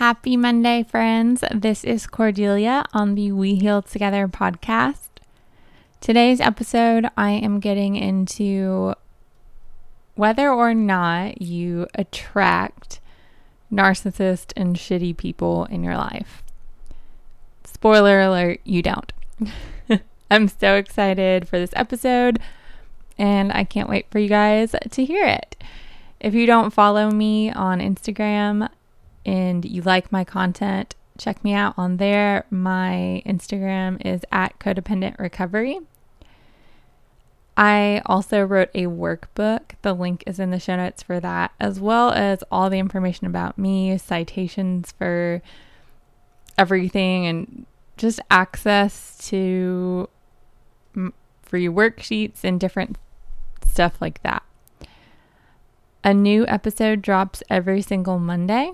Happy Monday, friends. This is Cordelia on the We Heal Together podcast. Today's episode, I am getting into whether or not you attract narcissist and shitty people in your life. Spoiler alert, you don't. I'm so excited for this episode and I can't wait for you guys to hear it. If you don't follow me on Instagram and you like my content, check me out on there. My Instagram is at codependent recovery. I also wrote a workbook. The link is in the show notes for that, as well as all the information about me, citations for everything, and just access to free worksheets and different stuff like that. A new episode drops every single Monday.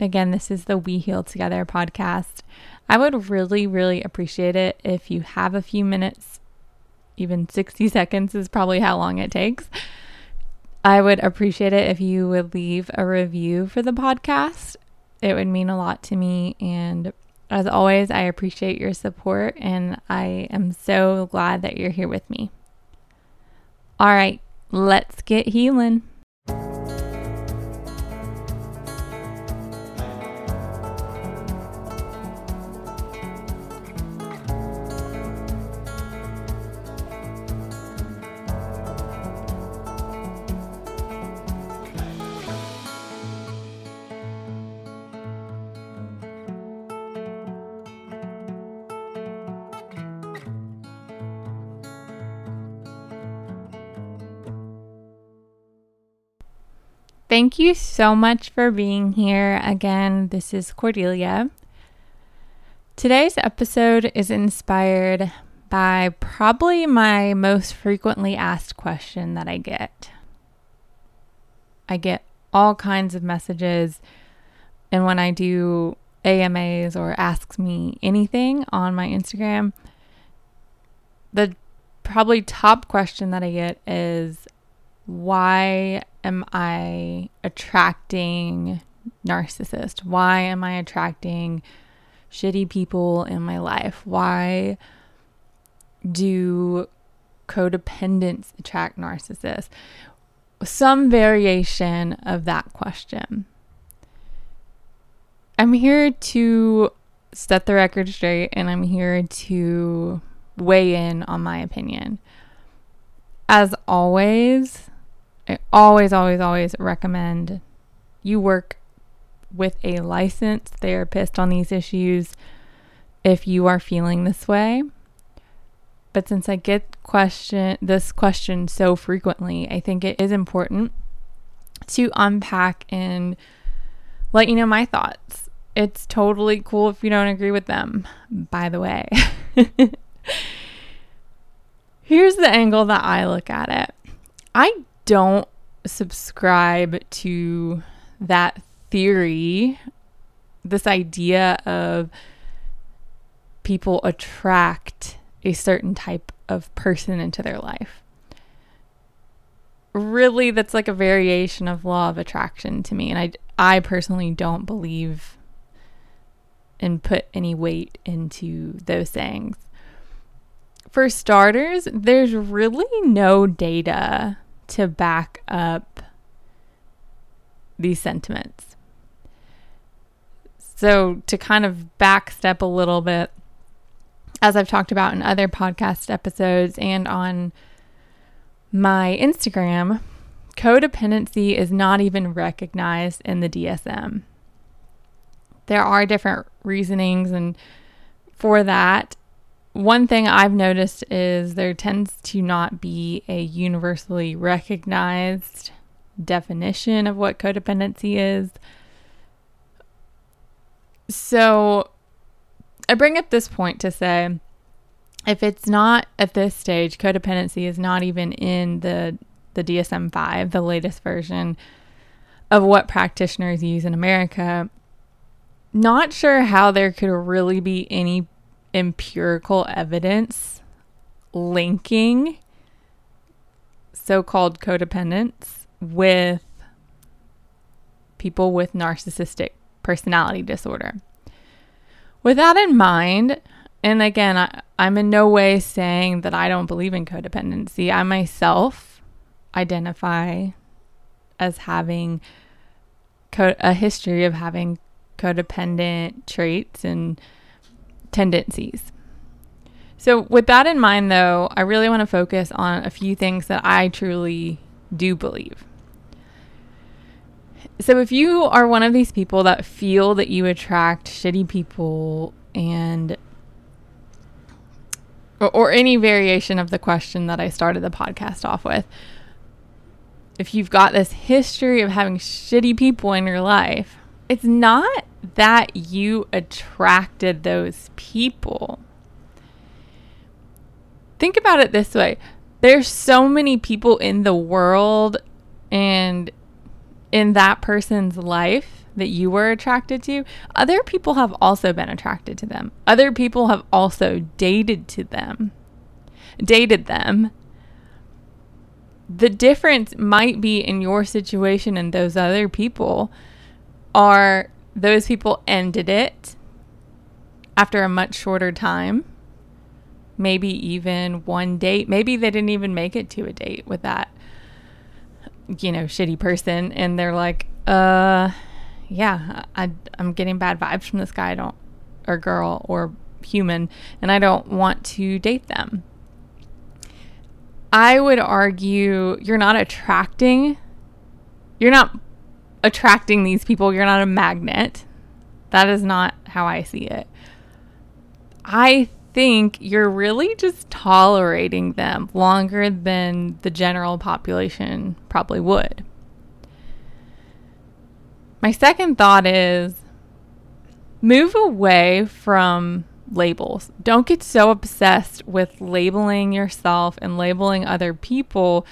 Again, this is the We Heal Together podcast. I would really, really appreciate it if you have a few minutes, even 60 seconds is probably how long it takes. I would appreciate it if you would leave a review for the podcast. It would mean a lot to me. And as always, I appreciate your support and I am so glad that you're here with me. All right, let's get healing. Thank you so much for being here. Again, this is Cordelia. Today's episode is inspired by probably my most frequently asked question that I get. I get all kinds of messages, and when I do AMAs or asks me anything on my Instagram, the probably top question that I get is why am I attracting narcissists? Why am I attracting shitty people in my life? Why do codependents attract narcissists? Some variation of that question. I'm here to set the record straight and I'm here to weigh in on my opinion. As always, I always, always, always recommend you work with a licensed therapist on these issues if you are feeling this way. But since I get question this question so frequently, I think it is important to unpack and let you know my thoughts. It's totally cool if you don't agree with them, by the way. Here's the angle that I look at it. I don't subscribe to that theory, this idea of people attract a certain type of person into their life. Really, that's like a variation of law of attraction to me. And I, I personally don't believe and put any weight into those things. For starters, there's really no data to back up these sentiments. So, to kind of backstep a little bit, as I've talked about in other podcast episodes and on my Instagram, codependency is not even recognized in the DSM. There are different reasonings and for that one thing I've noticed is there tends to not be a universally recognized definition of what codependency is. So I bring up this point to say if it's not at this stage, codependency is not even in the the DSM 5, the latest version of what practitioners use in America. Not sure how there could really be any empirical evidence linking so called codependence with people with narcissistic personality disorder. With that in mind, and again, I, I'm in no way saying that I don't believe in codependency. I myself identify as having co- a history of having codependent traits and tendencies. So, with that in mind, though, I really want to focus on a few things that I truly do believe. So, if you are one of these people that feel that you attract shitty people and or, or any variation of the question that I started the podcast off with, if you've got this history of having shitty people in your life, it's not that you attracted those people think about it this way there's so many people in the world and in that person's life that you were attracted to, other people have also been attracted to them. Other people have also dated to them. Dated them. The difference might be in your situation and those other people are those people ended it after a much shorter time maybe even one date. Maybe they didn't even make it to a date with that, you know, shitty person. And they're like, uh, yeah, I, I'm getting bad vibes from this guy. I don't, or girl or human, and I don't want to date them. I would argue you're not attracting, you're not attracting these people. You're not a magnet. That is not how I see it. I think you're really just tolerating them longer than the general population probably would. My second thought is move away from labels. Don't get so obsessed with labeling yourself and labeling other people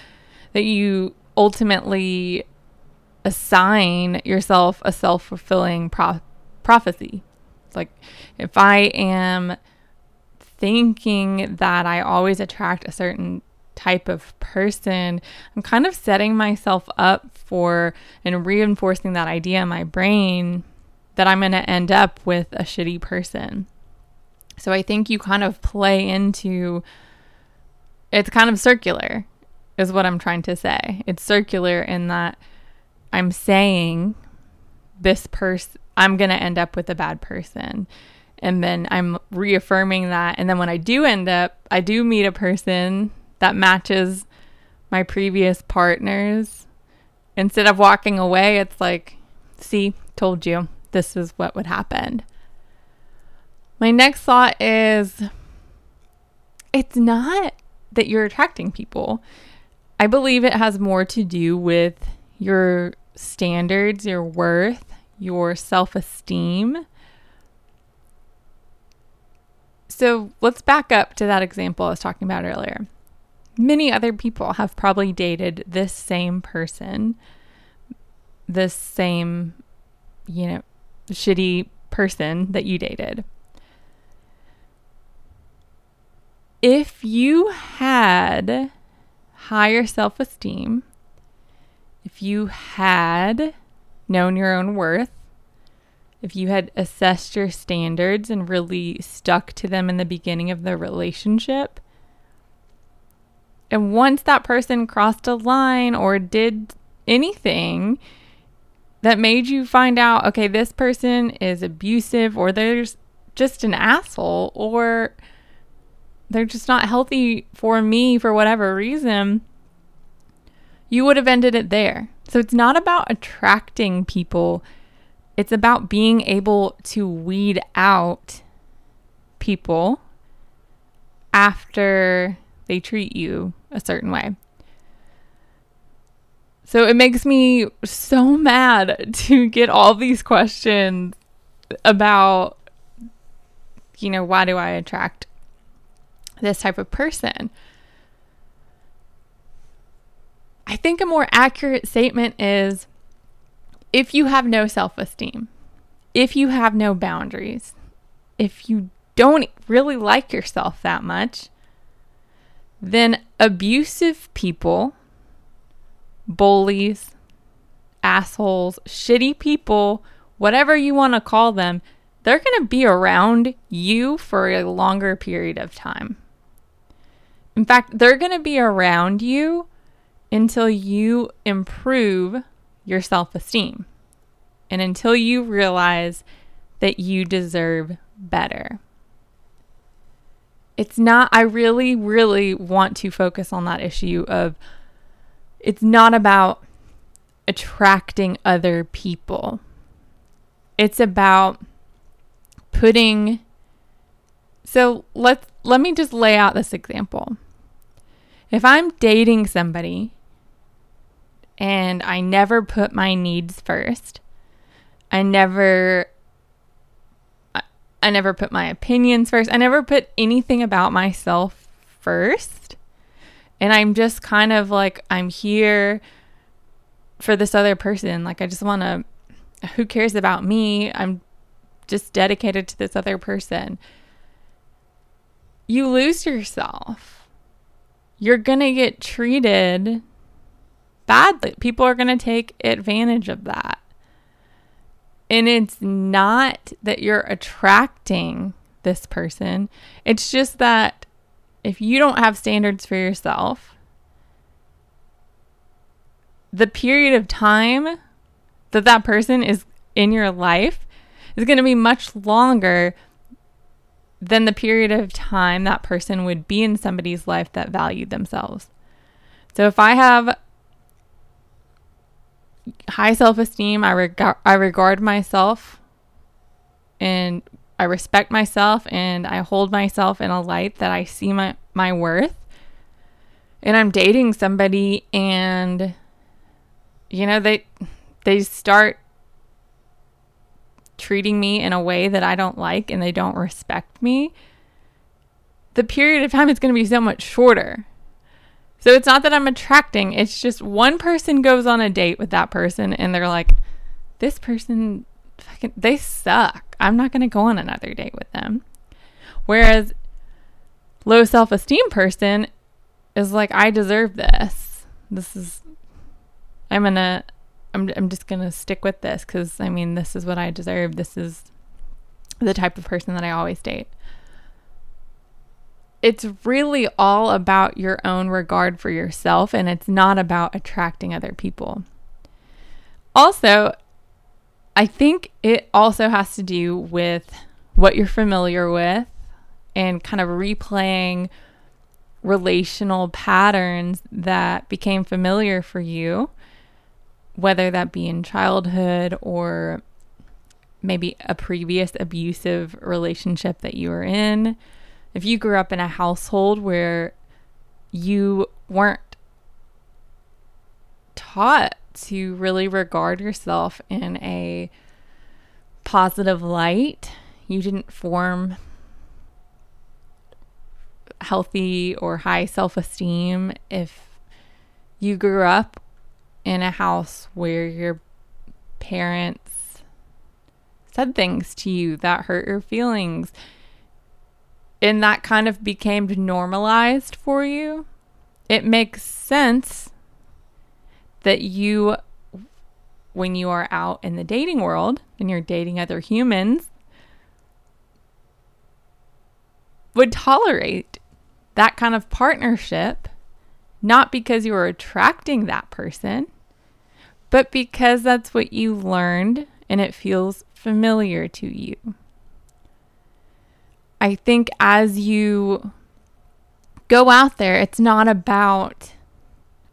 that you ultimately assign yourself a self fulfilling pro- prophecy. It's like if I am thinking that I always attract a certain type of person, I'm kind of setting myself up for and reinforcing that idea in my brain that I'm going to end up with a shitty person. So I think you kind of play into it's kind of circular, is what I'm trying to say. It's circular in that I'm saying this person, I'm going to end up with a bad person and then I'm reaffirming that. And then when I do end up, I do meet a person that matches my previous partners. Instead of walking away, it's like, see, told you this is what would happen. My next thought is it's not that you're attracting people. I believe it has more to do with your standards, your worth, your self esteem So let's back up to that example I was talking about earlier. Many other people have probably dated this same person, this same, you know, shitty person that you dated. If you had higher self esteem, if you had known your own worth, if you had assessed your standards and really stuck to them in the beginning of the relationship, and once that person crossed a line or did anything that made you find out, okay, this person is abusive or there's just an asshole or they're just not healthy for me for whatever reason, you would have ended it there. So it's not about attracting people it's about being able to weed out people after they treat you a certain way. So it makes me so mad to get all these questions about, you know, why do I attract this type of person? I think a more accurate statement is if you have no self esteem, if you have no boundaries, if you don't really like yourself that much, then abusive people, bullies, assholes, shitty people whatever you want to call them, they're going to be around you for a longer period of time. In fact, they're going to be around you until you improve your self esteem and until you realize that you deserve better. It's not, I really, really want to focus on that issue of it's not about attracting other people, it's about putting so let's let me just lay out this example. If I'm dating somebody and I never put my needs first, I never I never put my opinions first. I never put anything about myself first. And I'm just kind of like I'm here for this other person. Like I just want to who cares about me? I'm just dedicated to this other person. You lose yourself. You're going to get treated badly. People are going to take advantage of that. And it's not that you're attracting this person, it's just that if you don't have standards for yourself, the period of time that that person is in your life is going to be much longer than the period of time that person would be in somebody's life that valued themselves. So if I have high self-esteem, I regard I regard myself and I respect myself and I hold myself in a light that I see my my worth. And I'm dating somebody and you know they they start treating me in a way that I don't like and they don't respect me, the period of time is going to be so much shorter. So it's not that I'm attracting, it's just one person goes on a date with that person and they're like, this person, fucking, they suck. I'm not going to go on another date with them. Whereas low self esteem person is like, I deserve this. This is, I'm going to, I'm, I'm just going to stick with this because I mean, this is what I deserve. This is the type of person that I always date. It's really all about your own regard for yourself and it's not about attracting other people. Also, I think it also has to do with what you're familiar with and kind of replaying relational patterns that became familiar for you whether that be in childhood or maybe a previous abusive relationship that you were in. If you grew up in a household where you weren't taught to really regard yourself in a positive light, you didn't form healthy or high self esteem. If you grew up in a house where your parents said things to you that hurt your feelings and that kind of became normalized for you, it makes sense that you, when you are out in the dating world and you're dating other humans, would tolerate that kind of partnership not because you are attracting that person, but because that's what you learned and it feels familiar to you. I think as you go out there, it's not about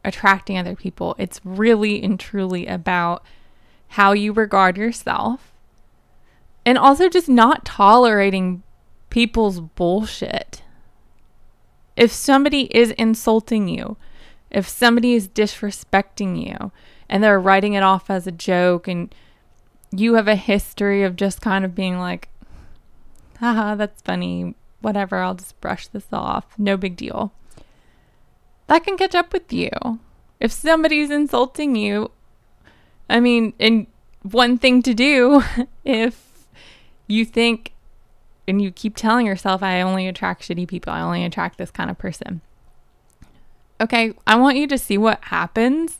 attracting other people. It's really and truly about how you regard yourself and also just not tolerating people's bullshit. If somebody is insulting you, if somebody is disrespecting you, and they're writing it off as a joke, and you have a history of just kind of being like, haha, that's funny, whatever, I'll just brush this off, no big deal. That can catch up with you. If somebody's insulting you, I mean, and one thing to do if you think and you keep telling yourself, I only attract shitty people, I only attract this kind of person. Okay, I want you to see what happens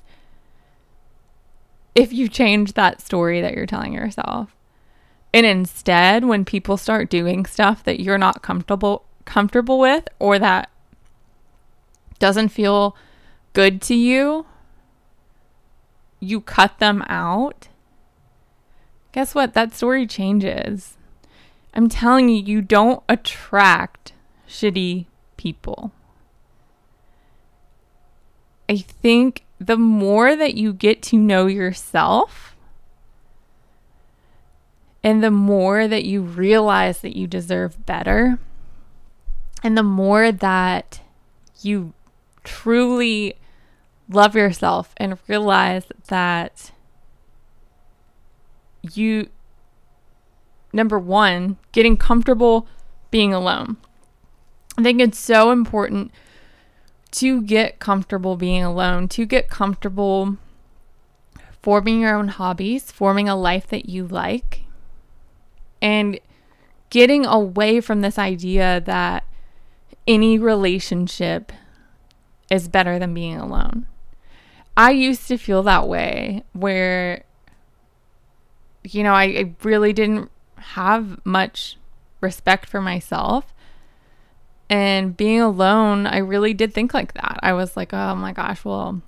if you change that story that you're telling yourself. And instead, when people start doing stuff that you're not comfortable comfortable with or that doesn't feel good to you, you cut them out. Guess what? That story changes. I'm telling you, you don't attract shitty people. I think the more that you get to know yourself and the more that you realize that you deserve better, and the more that you truly love yourself and realize that you, number one, getting comfortable being alone. I think it's so important to get comfortable being alone, to get comfortable forming your own hobbies, forming a life that you like, and getting away from this idea that any relationship is better than being alone. I used to feel that way where, you know, I, I really didn't have much respect for myself. And being alone, I really did think like that. I was like, oh my gosh, well,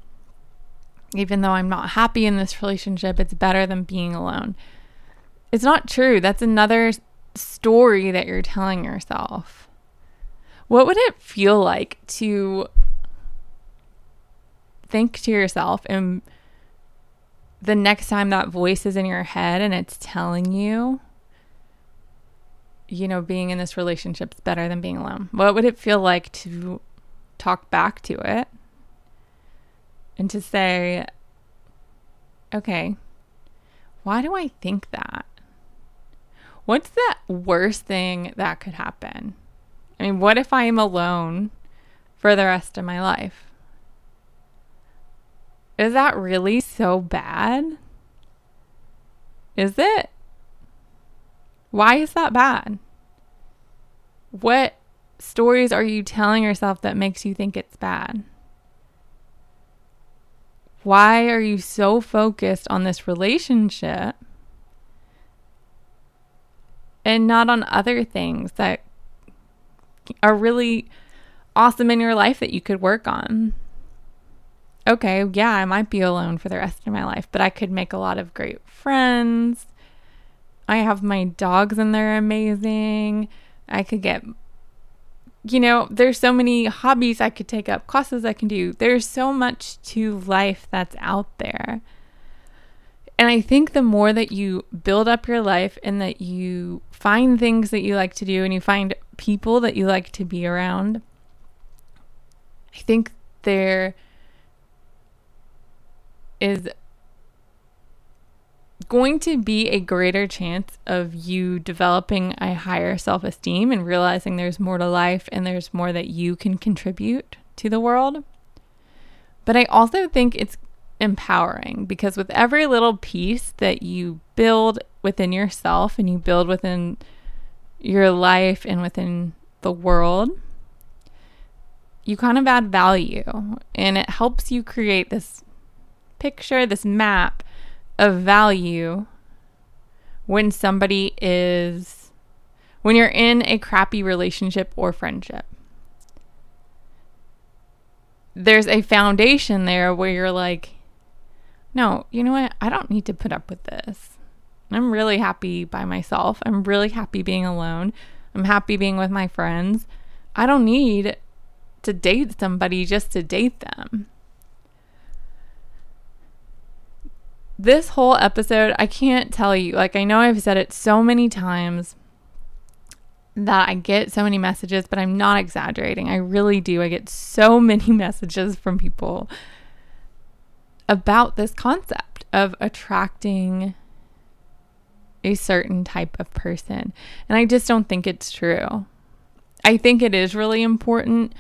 even though I'm not happy in this relationship, it's better than being alone. It's not true. That's another story that you're telling yourself. What would it feel like to think to yourself and the next time that voice is in your head and it's telling you you know, being in this relationship is better than being alone? What would it feel like to talk back to it and to say, okay, why do I think that? What's the worst thing that could happen? I mean, what if I am alone for the rest of my life? Is that really so bad? Is it? Why is that bad? What stories are you telling yourself that makes you think it's bad? Why are you so focused on this relationship and not on other things that are really awesome in your life that you could work on? Okay, yeah, I might be alone for the rest of my life, but I could make a lot of great friends. I have my dogs and they're amazing. I could get, you know, there's so many hobbies I could take up, classes I can do. There's so much to life that's out there. And I think the more that you build up your life and that you find things that you like to do and you find people that you like to be around, I think there is going to be a greater chance of you developing a higher self esteem and realizing there's more to life and there's more that you can contribute to the world. But I also think it's empowering because with every little piece that you build within yourself and you build within your life and within the world, you kind of add value and it helps you create this picture, this map of value when somebody is, when you're in a crappy relationship or friendship. There's a foundation there where you're like, no, you know what? I don't need to put up with this. I'm really happy by myself. I'm really happy being alone. I'm happy being with my friends. I don't need to date somebody just to date them. this whole episode, I can't tell you. Like, I know I've said it so many times that I get so many messages, but I'm not exaggerating. I really do. I get so many messages from people about this concept of attracting a certain type of person. And I just don't think it's true. I think it is really important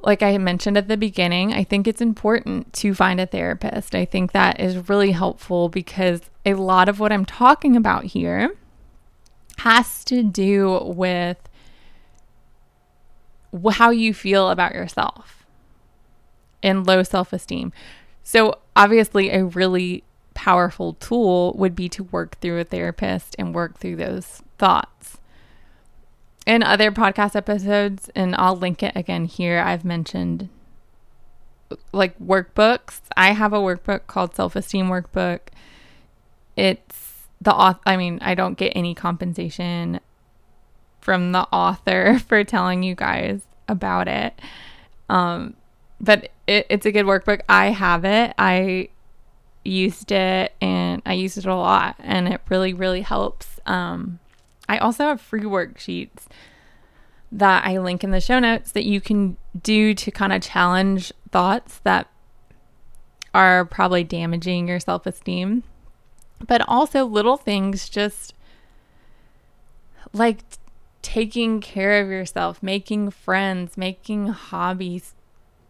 like I mentioned at the beginning, I think it's important to find a therapist. I think that is really helpful because a lot of what I'm talking about here has to do with how you feel about yourself and low self esteem. So, obviously, a really powerful tool would be to work through a therapist and work through those thoughts. In other podcast episodes, and I'll link it again here, I've mentioned like workbooks. I have a workbook called Self Esteem Workbook. It's the author, I mean, I don't get any compensation from the author for telling you guys about it. Um, but it, it's a good workbook. I have it. I used it and I used it a lot and it really, really helps. Um, I also have free worksheets that I link in the show notes that you can do to kind of challenge thoughts that are probably damaging your self esteem. But also little things just like taking care of yourself, making friends, making hobbies,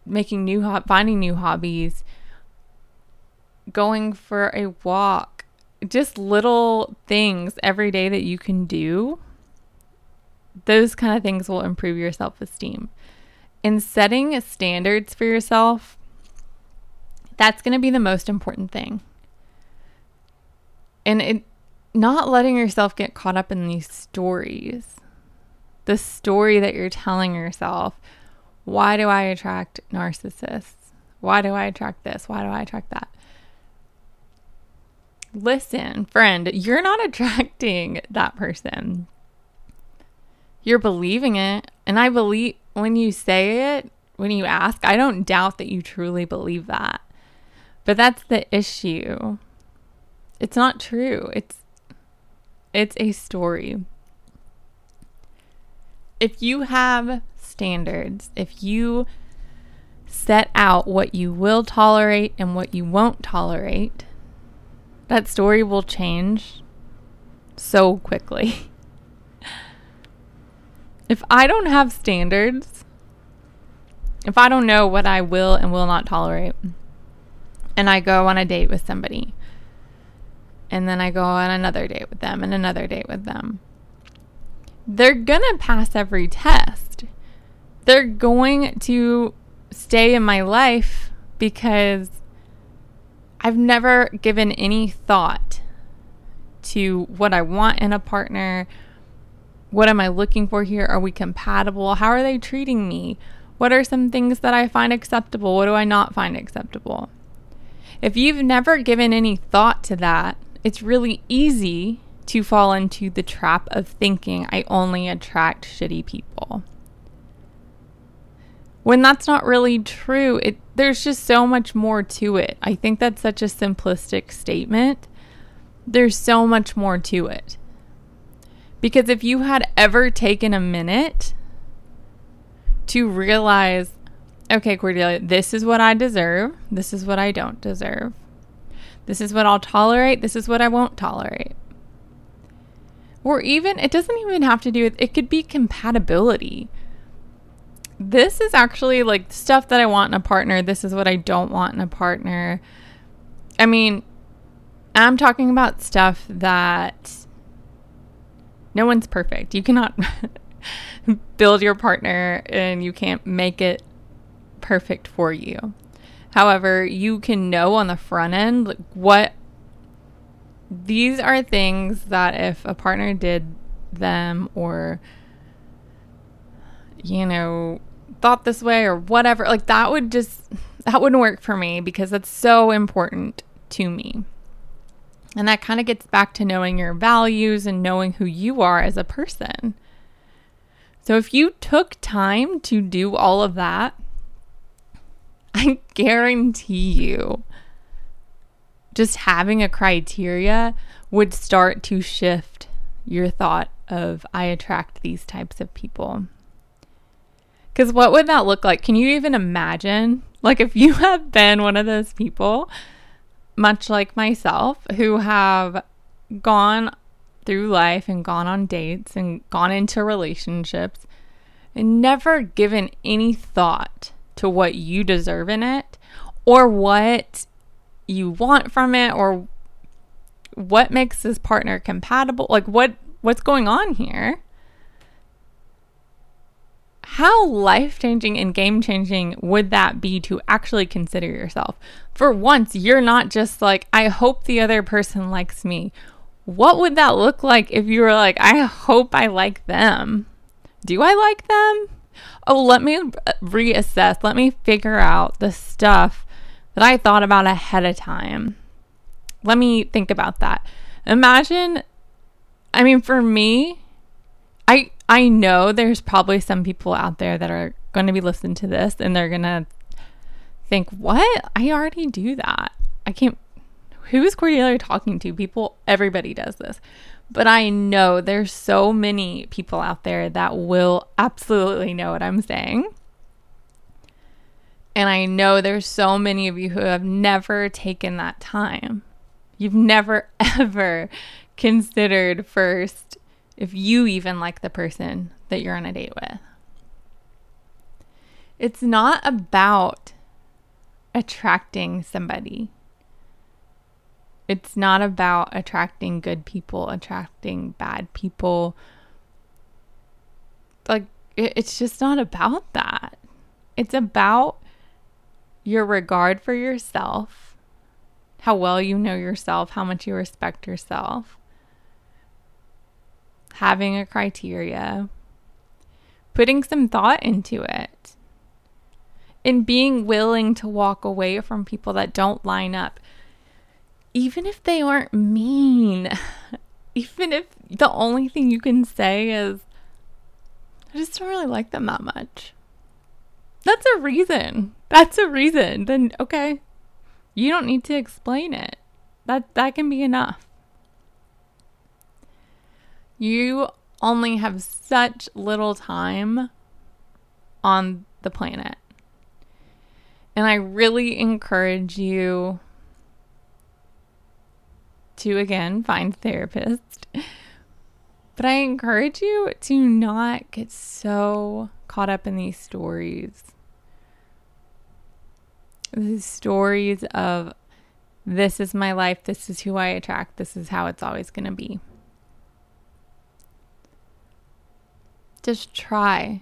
making new ho- finding new hobbies, going for a walk, just little things every day that you can do. Those kind of things will improve your self-esteem. And setting standards for yourself, that's going to be the most important thing. And it not letting yourself get caught up in these stories. The story that you're telling yourself why do I attract narcissists? Why do I attract this? Why do I attract that? Listen, friend, you're not attracting that person. You're believing it. And I believe when you say it, when you ask, I don't doubt that you truly believe that. But that's the issue. It's not true. It's it's a story. If you have standards, if you set out what you will tolerate and what you won't tolerate, that story will change so quickly. if I don't have standards, if I don't know what I will and will not tolerate, and I go on a date with somebody, and then I go on another date with them and another date with them, they're gonna pass every test they're going to stay in my life because I've never given any thought to what I want in a partner. What am I looking for here? Are we compatible? How are they treating me? What are some things that I find acceptable? What do I not find acceptable? If you've never given any thought to that, it's really easy to fall into the trap of thinking I only attract shitty people when that's not really true. It there's just so much more to it. I think that's such a simplistic statement. There's so much more to it. Because if you had ever taken a minute to realize, okay, Cordelia, this is what I deserve, this is what I don't deserve. This is what I'll tolerate, this is what I won't tolerate. Or even, it doesn't even have to do with, it could be compatibility this is actually like stuff that I want in a partner. This is what I don't want in a partner. I mean, I'm talking about stuff that no one's perfect. You cannot build your partner and you can't make it perfect for you. However, you can know on the front end like, what these are things that if a partner did them or you know, thought this way or whatever. Like that would just that wouldn't work for me because that's so important to me. And that kind of gets back to knowing your values and knowing who you are as a person. So if you took time to do all of that, I guarantee you just having a criteria would start to shift your thought of I attract these types of people. Because what would that look like? Can you even imagine? Like, if you have been one of those people, much like myself, who have gone through life and gone on dates and gone into relationships and never given any thought to what you deserve in it or what you want from it or what makes this partner compatible like what what's going on here how life changing and game changing would that be to actually consider yourself? For once, you're not just like, I hope the other person likes me. What would that look like if you were like, I hope I like them? Do I like them? Oh, let me reassess. Let me figure out the stuff that I thought about ahead of time. Let me think about that. Imagine, I mean, for me, I I know there's probably some people out there that are going to be listening to this and they're going to think, "What? I already do that. I can't who is Cordelia talking to? People everybody does this." But I know there's so many people out there that will absolutely know what I'm saying. And I know there's so many of you who have never taken that time. You've never ever considered first if you even like the person that you're on a date with. It's not about attracting somebody. It's not about attracting good people, attracting bad people. Like, it's just not about that. It's about your regard for yourself, how well you know yourself, how much you respect yourself, having a criteria, putting some thought into it, and being willing to walk away from people that don't line up, even if they aren't mean, even if the only thing you can say is, I just don't really like them that much. That's a reason. That's a reason. Then, okay, you don't need to explain it. That, that can be enough. You only have such little time on the planet. And I really encourage you to again find a therapist. But I encourage you to not get so caught up in these stories. These stories of this is my life, this is who I attract, this is how it's always going to be. Just try.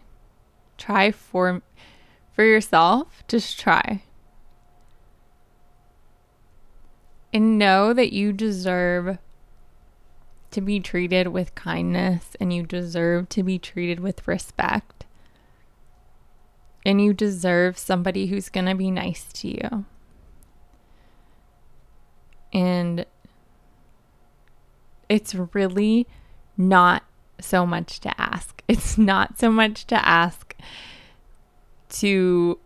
Try for for yourself. Just try. And know that you deserve to be treated with kindness and you deserve to be treated with respect. And you deserve somebody who's going to be nice to you. And it's really not so much to ask. It's not so much to ask to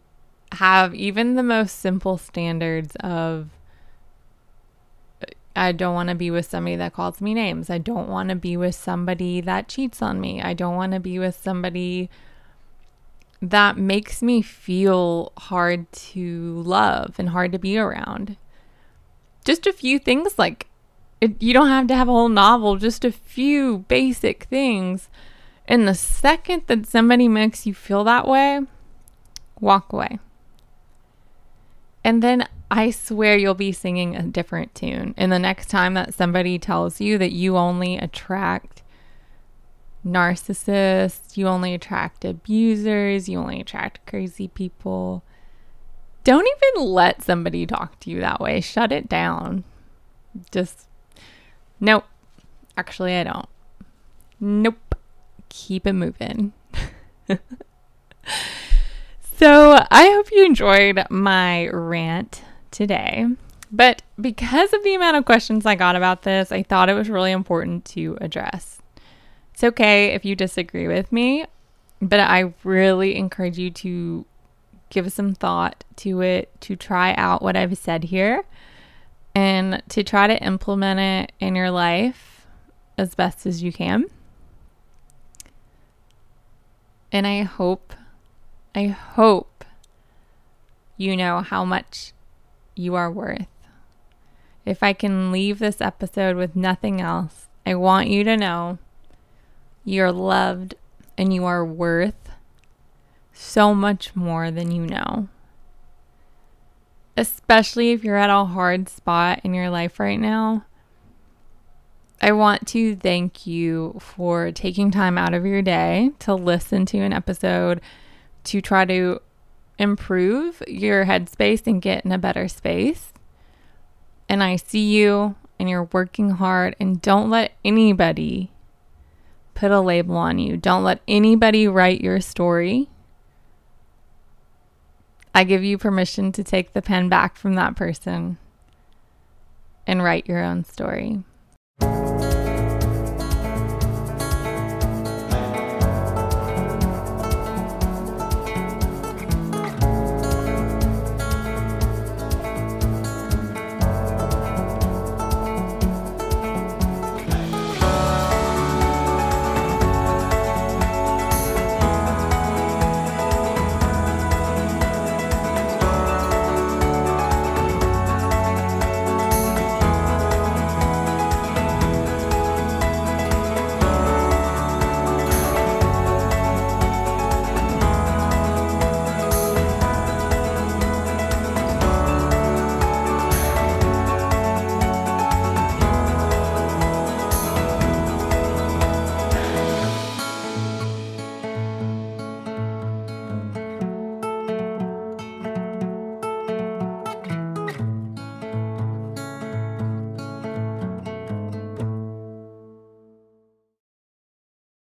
have even the most simple standards of I don't want to be with somebody that calls me names. I don't want to be with somebody that cheats on me. I don't want to be with somebody that makes me feel hard to love and hard to be around. Just a few things like it, you don't have to have a whole novel, just a few basic things. And the second that somebody makes you feel that way, walk away. And then I swear you'll be singing a different tune. And the next time that somebody tells you that you only attract narcissists, you only attract abusers, you only attract crazy people, don't even let somebody talk to you that way. Shut it down. Just Nope. Actually, I don't. Nope. Keep it moving. so, I hope you enjoyed my rant today. But because of the amount of questions I got about this, I thought it was really important to address. It's okay if you disagree with me, but I really encourage you to give some thought to it, to try out what I've said here and to try to implement it in your life as best as you can. And I hope, I hope you know how much you are worth. If I can leave this episode with nothing else, I want you to know you're loved and you are worth so much more than you know especially if you're at a hard spot in your life right now, I want to thank you for taking time out of your day to listen to an episode to try to improve your headspace and get in a better space. And I see you and you're working hard, and don't let anybody put a label on you. Don't let anybody write your story. I give you permission to take the pen back from that person and write your own story.